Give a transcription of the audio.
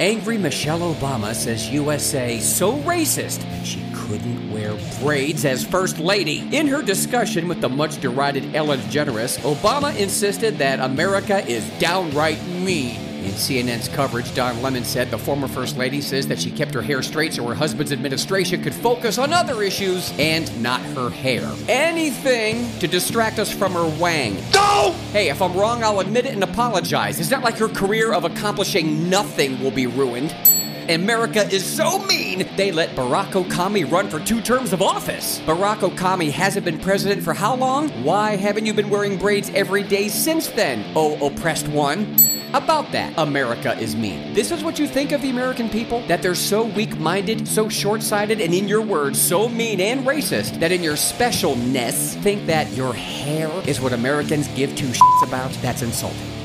Angry Michelle Obama says USA so racist she couldn't wear braids as first lady. In her discussion with the much derided Ellen DeGeneres, Obama insisted that America is downright mean. In CNN's coverage, Don Lemon said the former First Lady says that she kept her hair straight so her husband's administration could focus on other issues and not her hair. Anything to distract us from her wang. Go! Hey, if I'm wrong, I'll admit it and apologize. It's not like her career of accomplishing nothing will be ruined. America is so mean, they let Barack Okami run for two terms of office. Barack Okami hasn't been president for how long? Why haven't you been wearing braids every day since then, oh oppressed one? About that, America is mean. This is what you think of the American people? That they're so weak minded, so short sighted, and in your words, so mean and racist that in your specialness, think that your hair is what Americans give two shits about? That's insulting.